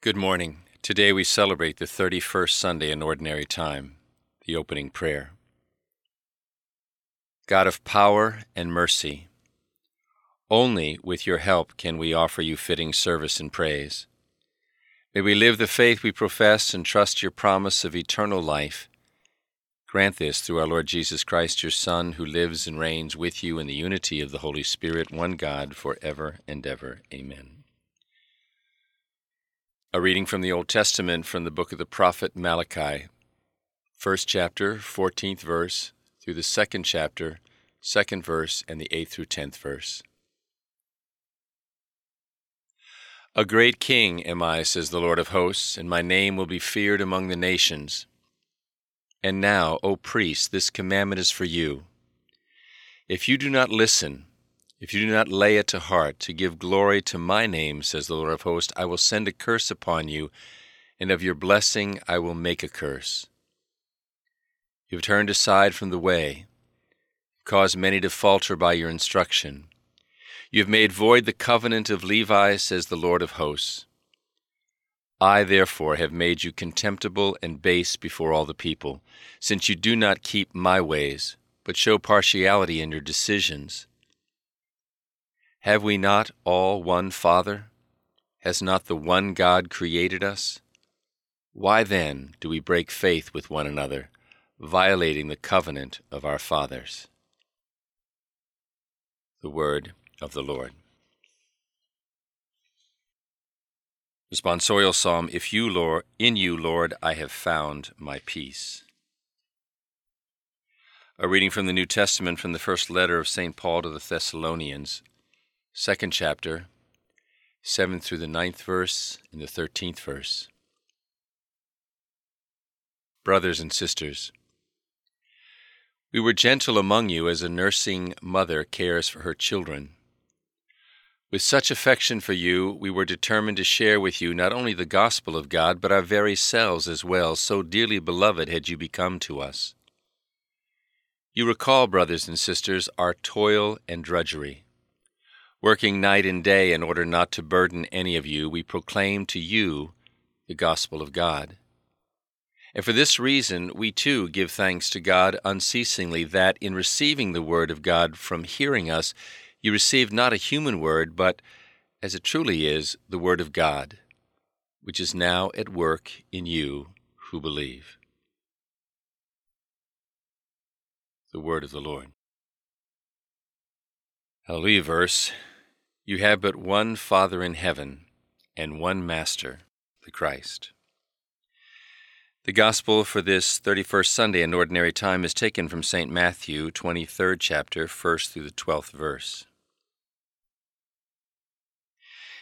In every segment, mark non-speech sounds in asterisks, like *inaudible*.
Good morning. Today we celebrate the 31st Sunday in Ordinary Time, the opening prayer. God of power and mercy, only with your help can we offer you fitting service and praise. May we live the faith we profess and trust your promise of eternal life. Grant this through our Lord Jesus Christ, your Son, who lives and reigns with you in the unity of the Holy Spirit, one God, for ever and ever. Amen. A reading from the Old Testament from the book of the prophet Malachi, first chapter, 14th verse, through the second chapter, second verse, and the eighth through tenth verse. A great king am I, says the Lord of hosts, and my name will be feared among the nations. And now, O priests, this commandment is for you. If you do not listen, if you do not lay it to heart to give glory to my name, says the Lord of hosts, I will send a curse upon you, and of your blessing I will make a curse. You have turned aside from the way, caused many to falter by your instruction. You have made void the covenant of Levi, says the Lord of hosts. I, therefore, have made you contemptible and base before all the people, since you do not keep my ways, but show partiality in your decisions. Have we not all one Father? Has not the one God created us? Why then do we break faith with one another, violating the covenant of our fathers? The Word of the Lord. Responsorial Psalm If you, Lord, in you, Lord, I have found my peace. A reading from the New Testament from the first letter of St. Paul to the Thessalonians, second chapter, 7 through the ninth verse and the 13th verse. Brothers and sisters, we were gentle among you as a nursing mother cares for her children. With such affection for you, we were determined to share with you not only the gospel of God, but our very selves as well, so dearly beloved had you become to us. You recall, brothers and sisters, our toil and drudgery. Working night and day in order not to burden any of you, we proclaim to you the gospel of God. And for this reason, we too give thanks to God unceasingly that in receiving the word of God from hearing us, you received not a human word, but, as it truly is, the word of God, which is now at work in you who believe. The word of the Lord. Hallelujah verse You have but one Father in heaven and one Master, the Christ. The Gospel for this 31st Sunday in Ordinary Time is taken from St. Matthew, 23rd chapter, 1st through the 12th verse.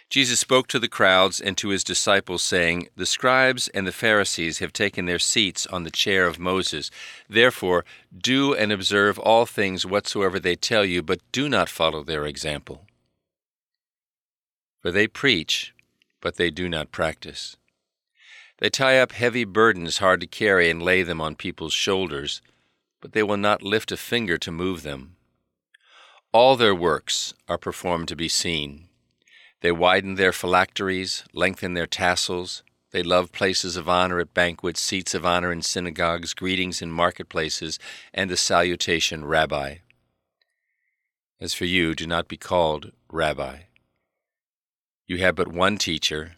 Jesus spoke to the crowds and to his disciples, saying, The scribes and the Pharisees have taken their seats on the chair of Moses. Therefore, do and observe all things whatsoever they tell you, but do not follow their example. For they preach, but they do not practice. They tie up heavy burdens hard to carry and lay them on people's shoulders, but they will not lift a finger to move them. All their works are performed to be seen they widen their phylacteries, lengthen their tassels. They love places of honor at banquets, seats of honor in synagogues, greetings in marketplaces, and the salutation, Rabbi. As for you, do not be called Rabbi. You have but one teacher,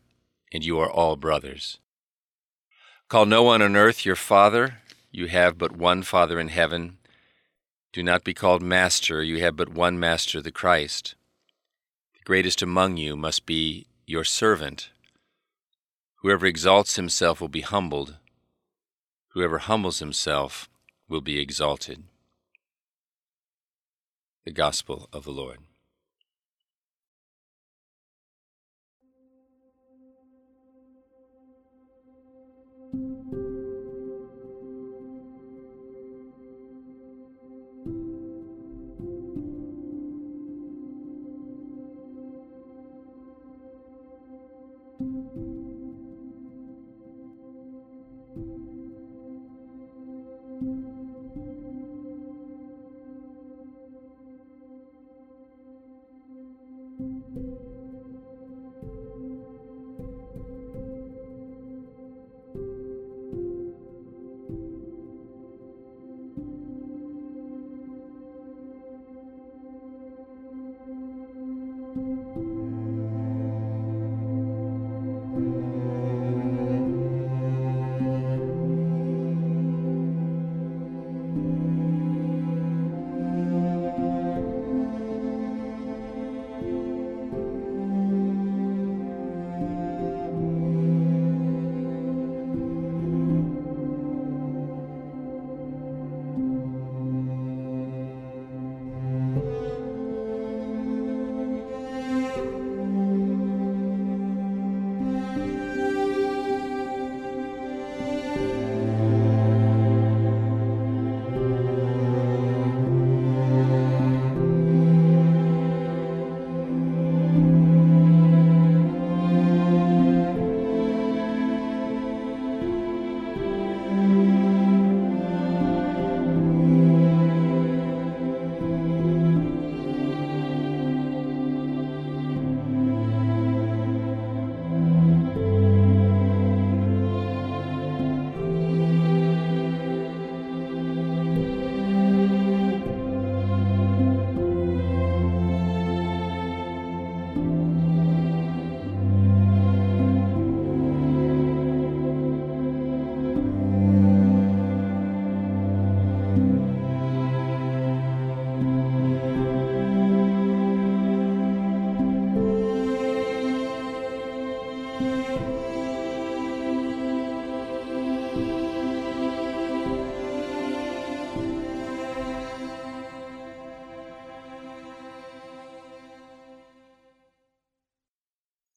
and you are all brothers. Call no one on earth your father, you have but one Father in heaven. Do not be called Master, you have but one Master, the Christ greatest among you must be your servant. Whoever exalts himself will be humbled. Whoever humbles himself will be exalted. The Gospel of the Lord.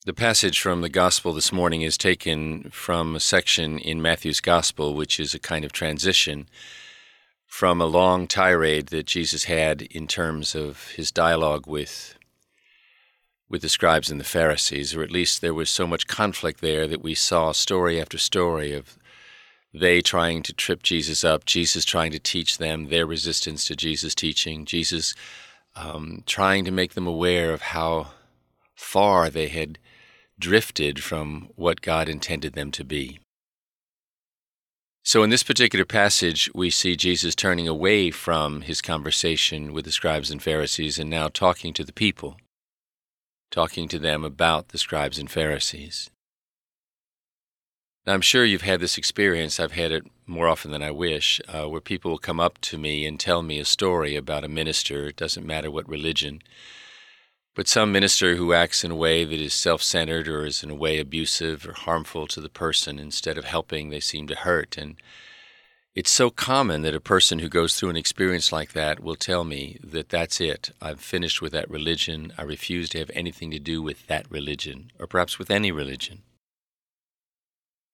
The passage from the Gospel this morning is taken from a section in Matthew's Gospel, which is a kind of transition from a long tirade that Jesus had in terms of his dialogue with with the scribes and the Pharisees, or at least there was so much conflict there that we saw story after story of they trying to trip Jesus up, Jesus trying to teach them, their resistance to Jesus' teaching, Jesus um, trying to make them aware of how far they had drifted from what God intended them to be. So, in this particular passage, we see Jesus turning away from his conversation with the scribes and Pharisees and now talking to the people, talking to them about the scribes and Pharisees. Now, I'm sure you've had this experience. I've had it more often than I wish, uh, where people will come up to me and tell me a story about a minister. It doesn't matter what religion. But some minister who acts in a way that is self centered or is in a way abusive or harmful to the person, instead of helping, they seem to hurt. And it's so common that a person who goes through an experience like that will tell me that that's it. I'm finished with that religion. I refuse to have anything to do with that religion, or perhaps with any religion.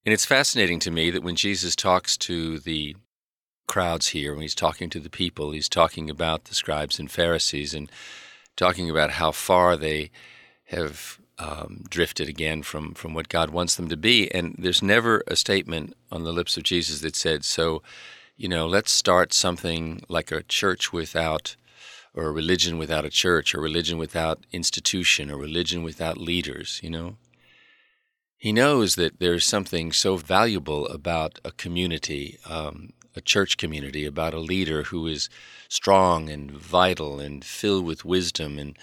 And it's fascinating to me that when Jesus talks to the crowds here, when he's talking to the people, he's talking about the scribes and Pharisees and talking about how far they have um, drifted again from, from what God wants them to be. And there's never a statement on the lips of Jesus that said, so, you know, let's start something like a church without, or a religion without a church, or religion without institution, or religion without leaders, you know? He knows that there's something so valuable about a community, um, a church community, about a leader who is strong and vital and filled with wisdom. And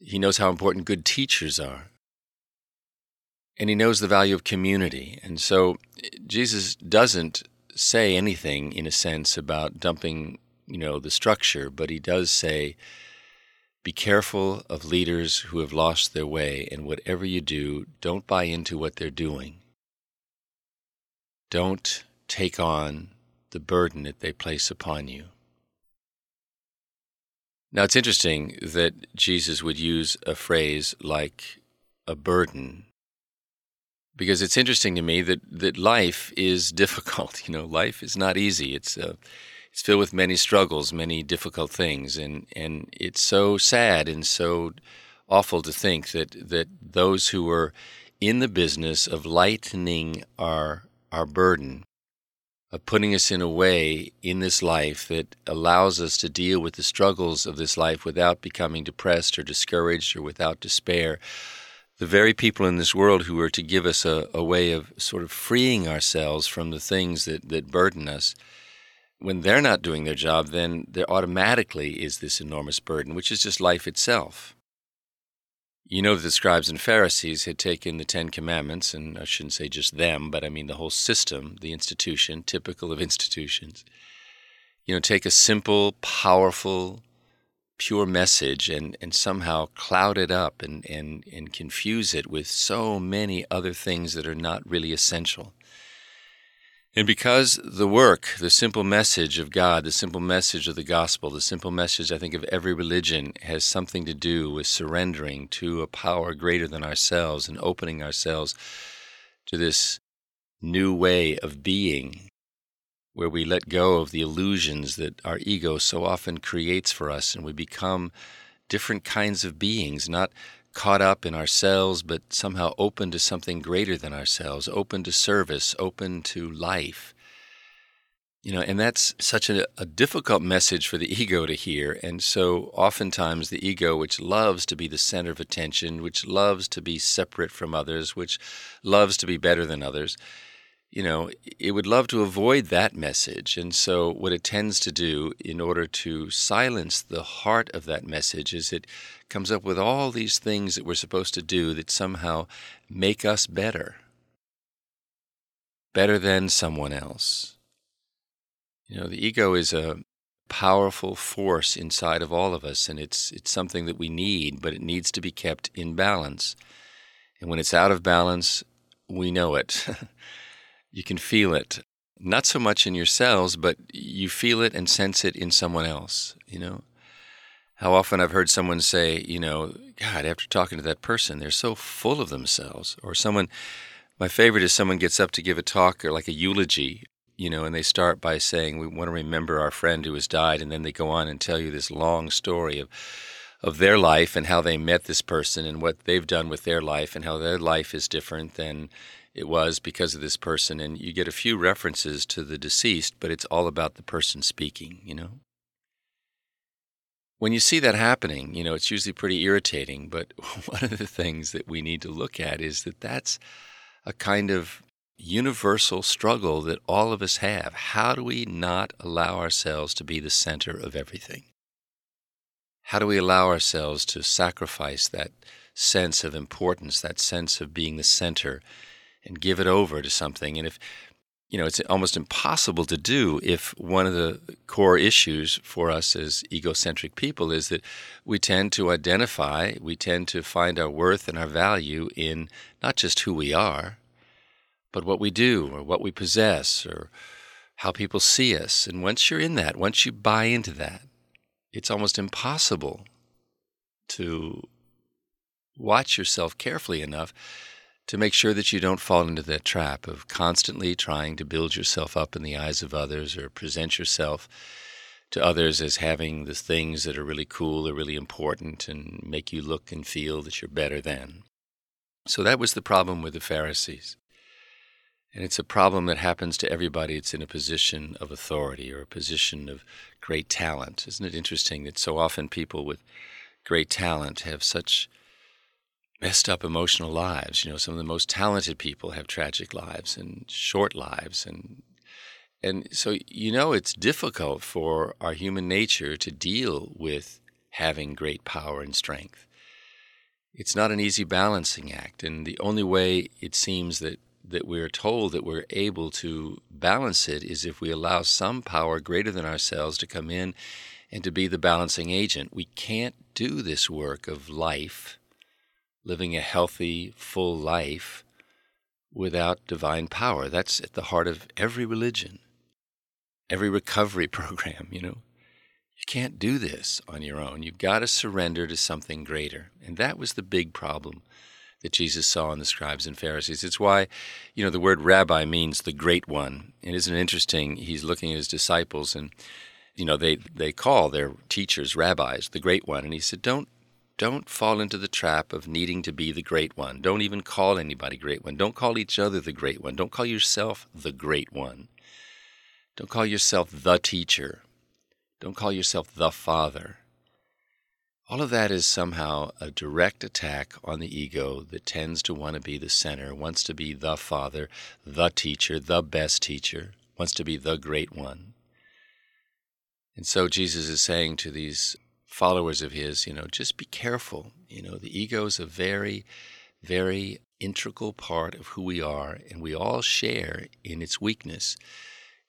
he knows how important good teachers are. And he knows the value of community. And so Jesus doesn't say anything, in a sense, about dumping, you know, the structure, but he does say, be careful of leaders who have lost their way, and whatever you do, don't buy into what they're doing. Don't take on the burden that they place upon you. Now, it's interesting that Jesus would use a phrase like a burden, because it's interesting to me that, that life is *laughs* difficult. You know, life is not easy. It's a, it's filled with many struggles, many difficult things, and and it's so sad and so awful to think that that those who are in the business of lightening our our burden, of putting us in a way in this life that allows us to deal with the struggles of this life without becoming depressed or discouraged or without despair. The very people in this world who are to give us a, a way of sort of freeing ourselves from the things that, that burden us when they're not doing their job, then there automatically is this enormous burden, which is just life itself. You know the scribes and Pharisees had taken the Ten Commandments, and I shouldn't say just them, but I mean the whole system, the institution, typical of *laughs* institutions. You know, take a simple, powerful, pure message and, and somehow cloud it up and, and, and confuse it with so many other things that are not really essential. And because the work, the simple message of God, the simple message of the gospel, the simple message, I think, of every religion has something to do with surrendering to a power greater than ourselves and opening ourselves to this new way of being, where we let go of the illusions that our ego so often creates for us and we become different kinds of beings, not caught up in ourselves, but somehow open to something greater than ourselves, open to service, open to life. You know, and that's such a, a, difficult message for the *laughs* ego to hear. And so oftentimes the ego, which loves to be the center of attention, which loves to be separate from others, which loves to be better than others, you know, it would love to avoid that message. And so, what it tends to do in order to silence the heart of that message is it comes up with all these things that we're supposed to do that somehow make us better, better than someone else. You know, the ego is a powerful force inside of all of us, and it's, it's something that we need, but it needs to be kept in balance. And when it's out of balance, we know it. *laughs* You can feel it, not so much in yourselves, but you feel it and sense it in someone else, you know? How often I've heard someone say, you know, God, after talking to that person, they're so full of themselves. Or someone, my favorite is someone gets up to give a talk or like a eulogy, you know, and they start by saying, we want to remember our friend who has died. And then they go on and tell you this long story of, of their life and how they met this person and what they've done with their life and how their life is different than it was because of this person. And you get a few references to the deceased, but it's all about the person speaking, you know? When you see that happening, you know, it's usually pretty irritating. But *laughs* one of the things that we need to look at is that that's a kind of universal struggle that all of us have. How do we not allow ourselves to be the center of everything? How do we allow ourselves to sacrifice that sense of importance, that sense of being the center, and give it over to something? And if you know, it's almost impossible to do if one of the core issues for us as egocentric people is that we tend to identify, we tend to find our worth and our value in not just who we are, but what we do or what we possess or how people see us. And once you're in that, once you buy into that, it's almost impossible to watch yourself carefully enough to make sure that you don't fall into that trap of constantly trying to build yourself up in the eyes of others or present yourself to others as having the things that are really cool or really important and make you look and feel that you're better than. So that was the problem with the Pharisees. And it's a problem that happens to everybody that's in a position of authority or a position of great talent. Isn't it interesting that so often people with great talent have such messed up emotional lives. You know, some of the most talented people have tragic lives and short lives and and so you know it's difficult for our human nature to deal with having great power and strength. It's not an easy balancing act and the only way it seems that that we're told that we're able to balance it is if we allow some power greater than ourselves to come in and to be the balancing agent. We can't do this work of life living a healthy, full life without divine power. That's at the heart of every religion, every recovery *laughs* program, you know. You can't do this on your own. You've got to surrender to something greater. And that was the big problem that Jesus saw in the scribes and Pharisees. It's why, you know, the word rabbi means the great one. And isn't it interesting? He's looking at his disciples and, you know, they, they call their teachers rabbis, the great one. And he said, don't don't fall into the trap of needing to be the great one. Don't even call anybody great one. Don't call each other the great one. Don't call yourself the great one. Don't call yourself the teacher. Don't call yourself the father. All of that is somehow a direct attack on the ego that tends to want to be the center, wants to be the father, the teacher, the best teacher, wants to be the great one. And so Jesus is saying to these followers of his, you know, just be careful. You know, the ego is a very, very integral part of who we are, and we all share in its weakness.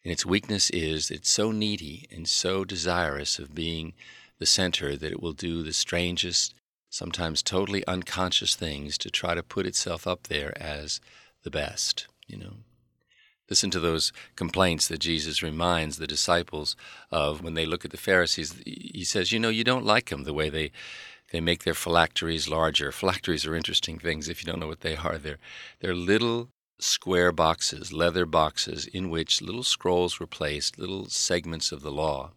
And its weakness is it's so needy and so desirous of being the center that it will do the strangest, sometimes totally unconscious things to try to put itself up there as the best, you know. Listen to those complaints that Jesus reminds the disciples of when they look at the Pharisees. He says, You know, you don't like them the way they, they make their phylacteries larger. Phylacteries are interesting things if you don't know what they are. They're, they're little square boxes, leather boxes, in which little scrolls were placed, little segments of the law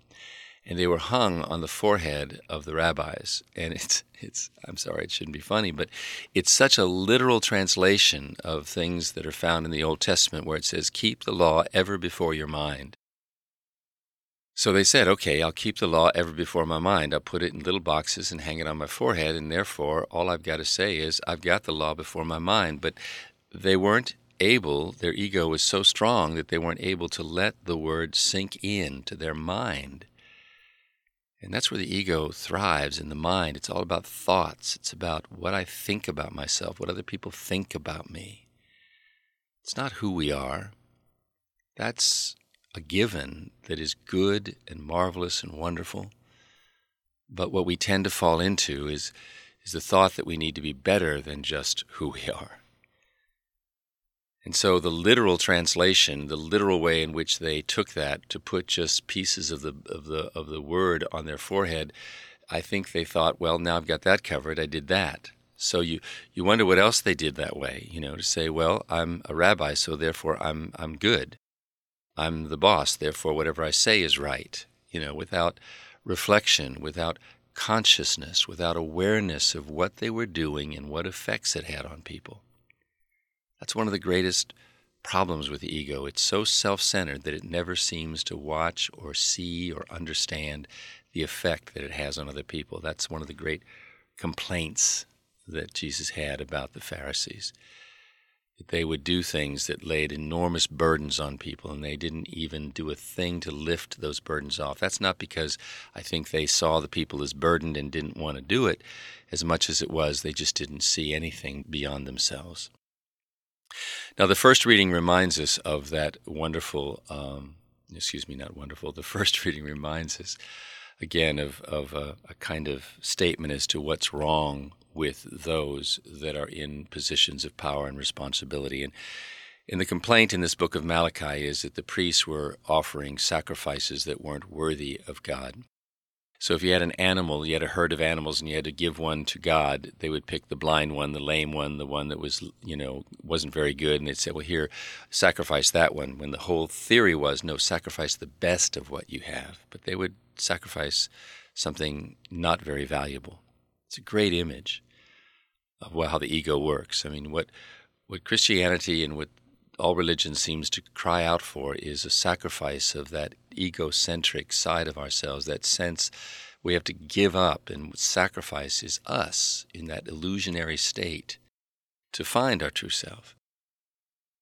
and they were hung on the forehead of the rabbis. And *laughs* it's, it's, I'm sorry, it shouldn't be funny, but it's such a literal translation of things that are found in the Old Testament where it says, Keep the law ever before your mind. So they said, Okay, I'll keep the law ever before my mind. I'll put it in little boxes and hang it on my forehead, and therefore all I've got to say is, I've got the law before my mind. But they weren't able, their ego was so strong that they weren't able to let the word sink in to their mind. And that's where the ego thrives in the mind. It's all about thoughts. It's about what I think about myself, what other people think about me. It's not who we are. That's a given that is good and marvelous and wonderful. But what we tend to fall into is, is the thought that we need to be better than just who we are. And so the literal translation, the literal way in which they took that to put just pieces of the of the of the word on their forehead, I think they thought, well, now I've got that covered. I did that. So you, you wonder what else they did that way, you know, to say, well, I'm a rabbi, so therefore I'm, I'm good. I'm the boss, therefore whatever I say is right, you know, without reflection, without consciousness, without awareness of what they were doing and what effects it had on people. That's one of the greatest problems with the ego. It's so self centered that it never seems to watch or see or understand the effect that it has on other people. That's one of the great complaints that Jesus had about the Pharisees. That they would do things that laid enormous burdens on people, and they didn't even do a thing to lift those burdens off. That's not because I think they saw the people as burdened and didn't want to do it, as much as it was they just didn't see anything beyond themselves. Now, the first reading reminds us of that wonderful, um, excuse me, not wonderful, the *laughs* first reading reminds us again of, of a, a, kind of statement as to what's wrong with those that are in positions of power and responsibility. And in the complaint in this book of Malachi is that the priests were offering sacrifices that weren't worthy of God. So if you had an animal, you had a herd of animals, and you had to give one to God, they would pick the blind one, the lame one, the one that was, you know, wasn't very good, and they'd say, "Well, here, sacrifice that one." When the whole theory was, no, sacrifice the best of what you have. But they would sacrifice something not very valuable. It's a great image of how the ego works. I mean, what what Christianity and what all religion seems to cry out for is a sacrifice of that egocentric side of ourselves, that sense we have to give up and sacrifice is us in that illusionary state to find our true self.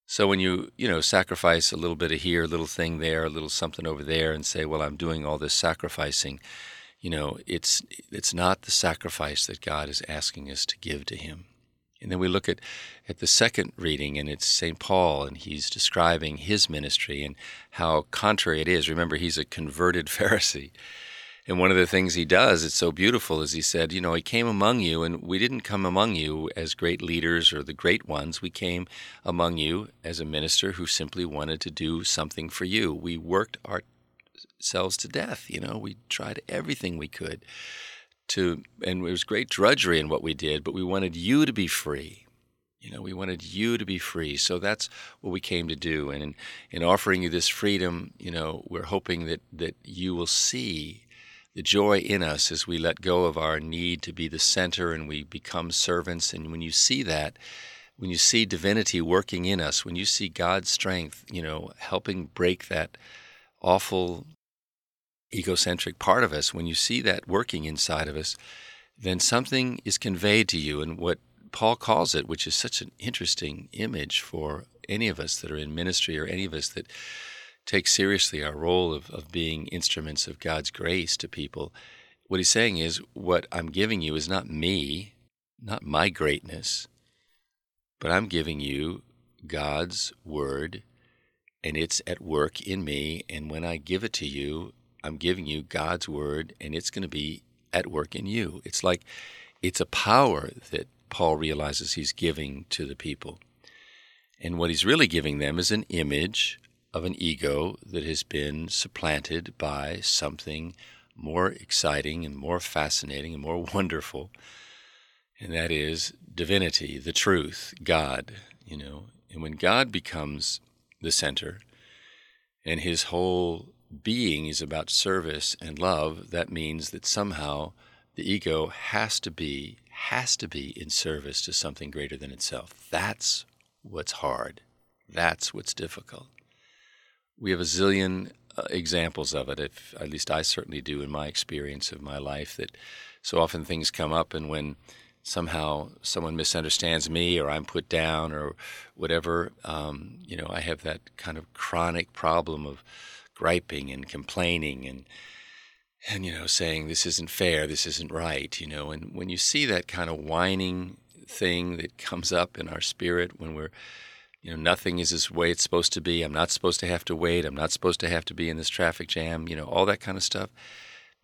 So when you, you know, sacrifice a little bit of here, a little thing there, a little something over there and say, well, I'm doing all this sacrificing, you know, it's it's not the sacrifice that God is asking us to give to him. And then we look at, at the second reading, and it's St. Paul, and he's describing his ministry and how contrary it is. Remember, he's a converted *laughs* Pharisee. And one of the things he does, it's so beautiful, is he said, You know, he came among you, and we didn't come among you as great leaders or the great ones. We came among you as a minister who simply wanted to do something for you. We worked ourselves to death, you know, we tried everything we could to, and it was great drudgery in what we did, but we wanted you to be free. You know, we wanted you to be free. So that's what we came to do. And in, in offering you this freedom, you know, we're hoping that, that you will see the joy in us as we let go of our need to be the center and we become servants. And when you see that, when you see divinity working in us, when you see God's strength, you know, helping break that awful egocentric part of us, when you see that working inside of us, then something is conveyed to you. And what Paul calls it, which is such an interesting image for any of us that are in ministry or any of us that take seriously our role of, of being instruments of God's grace to people, what he's saying is, what I'm giving you is not me, not my greatness, but I'm giving you God's word, and it's at work in me. And when I give it to you, I'm giving you God's word, and it's going to be at work in you. It's like it's a power that Paul realizes he's giving to the people. And what he's really giving them is an image of an ego that has been supplanted by something more exciting and more fascinating and more *laughs* wonderful. And that is divinity, the truth, God, you know. And when God becomes the center and his whole being is about service and love, that means that somehow the ego has to be has to be in service to something greater than itself. That's what's hard. That's what's difficult. We have a zillion uh, examples of it. If at least I certainly do in my experience of my life, that so often things come up, and when somehow someone misunderstands me or I'm put down or whatever, um, you know, I have that kind of chronic problem of griping and complaining and and you know saying this isn't fair. This isn't right you know? And when you see that kind of whining thing that *laughs* comes up in our spirit when we're you know nothing is this way it's supposed to be. I'm not supposed to have to wait. I'm not supposed to have to be in this traffic jam you know all that kind of stuff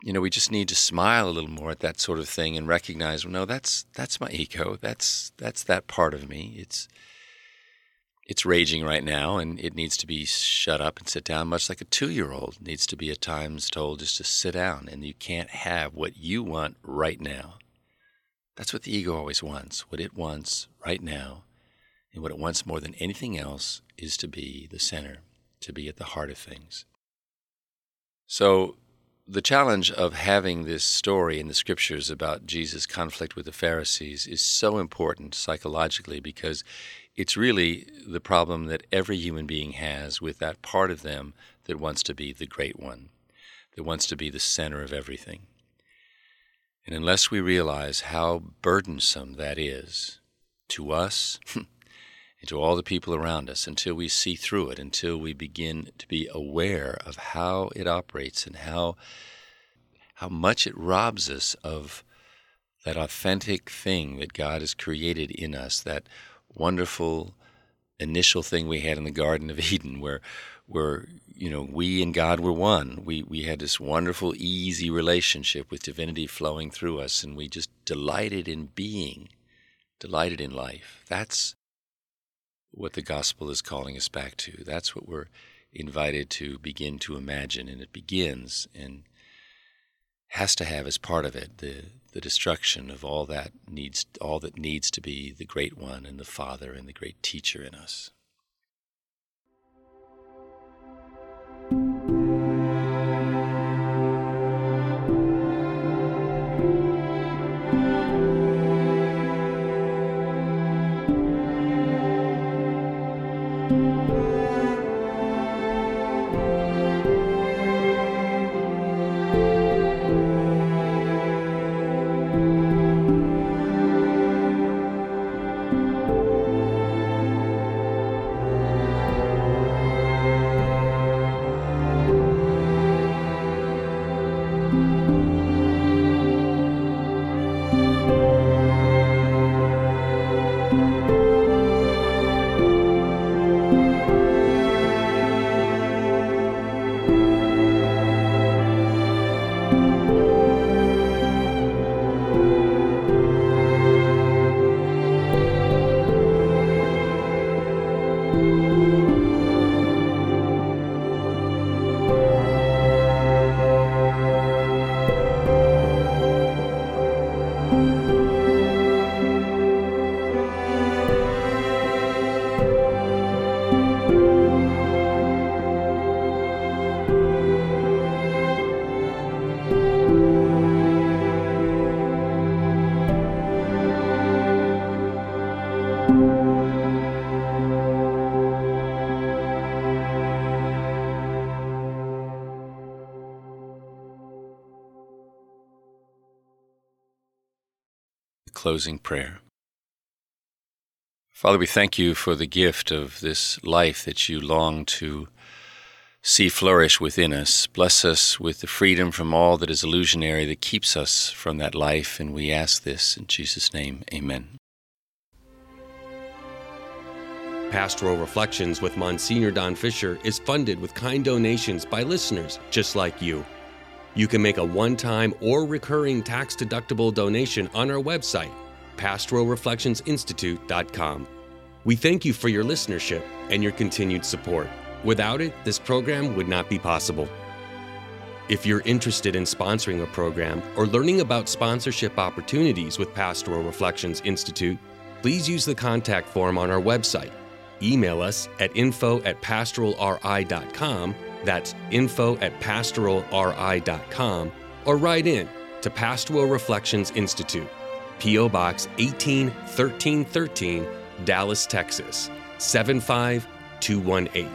you know we just need to smile a little more at that sort of thing and recognize well no that's that's my ego. That's that's that part of me. It's it's raging right now and it needs to be shut up and sit down, much like a two year old needs to be at times told just to sit down and you can't have what you want right now. That's what the ego always wants. What it wants right now, and what it wants more than anything else, is to be the center, to be at the heart of things. So, the challenge of having this story in the scriptures about Jesus' conflict with the Pharisees is so important psychologically because it's really the problem that every human being has with that part of them that wants to be the great one, that wants to be the center of everything. And unless we realize how burdensome that is to us *laughs* and to all the people around us, until we see through it, until we begin to be aware of how it operates and how, how much it robs us of that authentic thing that God has created in us, that wonderful initial thing we had in the Garden of Eden, where where you know we and God were one. We we had this wonderful, easy relationship with divinity flowing through us, and we just delighted in being, delighted in life. That's what the gospel is calling us back to. That's what we're invited to begin to imagine, and it begins and has to have as part of it the the destruction of all that needs all that needs to be the great one and the father and the great teacher in us closing prayer. Father, we thank you for the gift of this life that you long to see flourish within us. Bless us with the freedom from all that is illusionary that keeps us from that life, and we ask this in Jesus' name. Amen. Pastoral Reflections with Monsignor Don Fisher is funded with kind donations by listeners just like you. You can make a one time or recurring tax deductible donation on our website, pastoralreflectionsinstitute.com. We thank you for your listenership and your continued support. Without it, this program would not be possible. If you're interested in sponsoring a program or learning about sponsorship opportunities with Pastoral Reflections Institute, please use the contact form on our website. Email us at info at pastoralri.com that's info at pastoralri.com or write in to Pastoral Reflections Institute, P.O. Box 181313, Dallas, Texas 75218.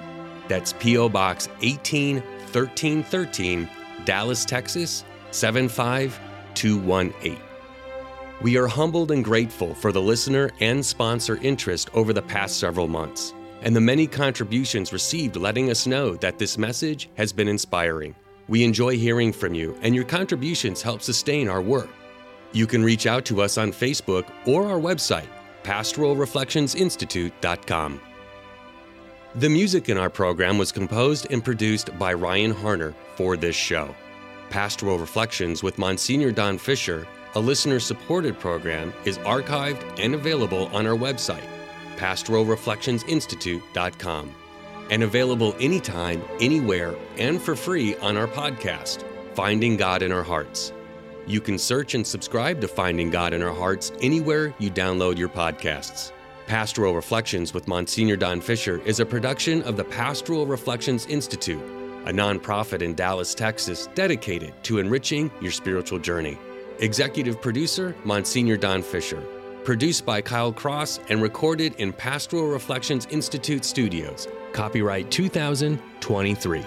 That's P.O. Box 181313, Dallas, Texas 75218. We are humbled and grateful for the listener and sponsor interest over the past several months and the many contributions received letting us know that this message has been inspiring. We enjoy hearing from you, and your contributions help sustain our work. You can reach out to us on Facebook or our website, pastoralreflectionsinstitute.com. The music in our program was composed and produced by Ryan Harner for this show. Pastoral Reflections with Monsignor Don Fisher, a listener supported program, is archived and available on our website pastoralreflectionsinstitute.com and available anytime, anywhere, and for free on our podcast, Finding God in Our Hearts. You can search and subscribe to Finding God in Our Hearts anywhere you download your podcasts. Pastoral Reflections with Monsignor Don Fisher is a production of the Pastoral Reflections Institute, a nonprofit in Dallas, Texas dedicated to enriching your spiritual journey. Executive producer Monsignor Don Fisher. Produced by Kyle Cross and recorded in Pastoral Reflections Institute studios. Copyright 2023.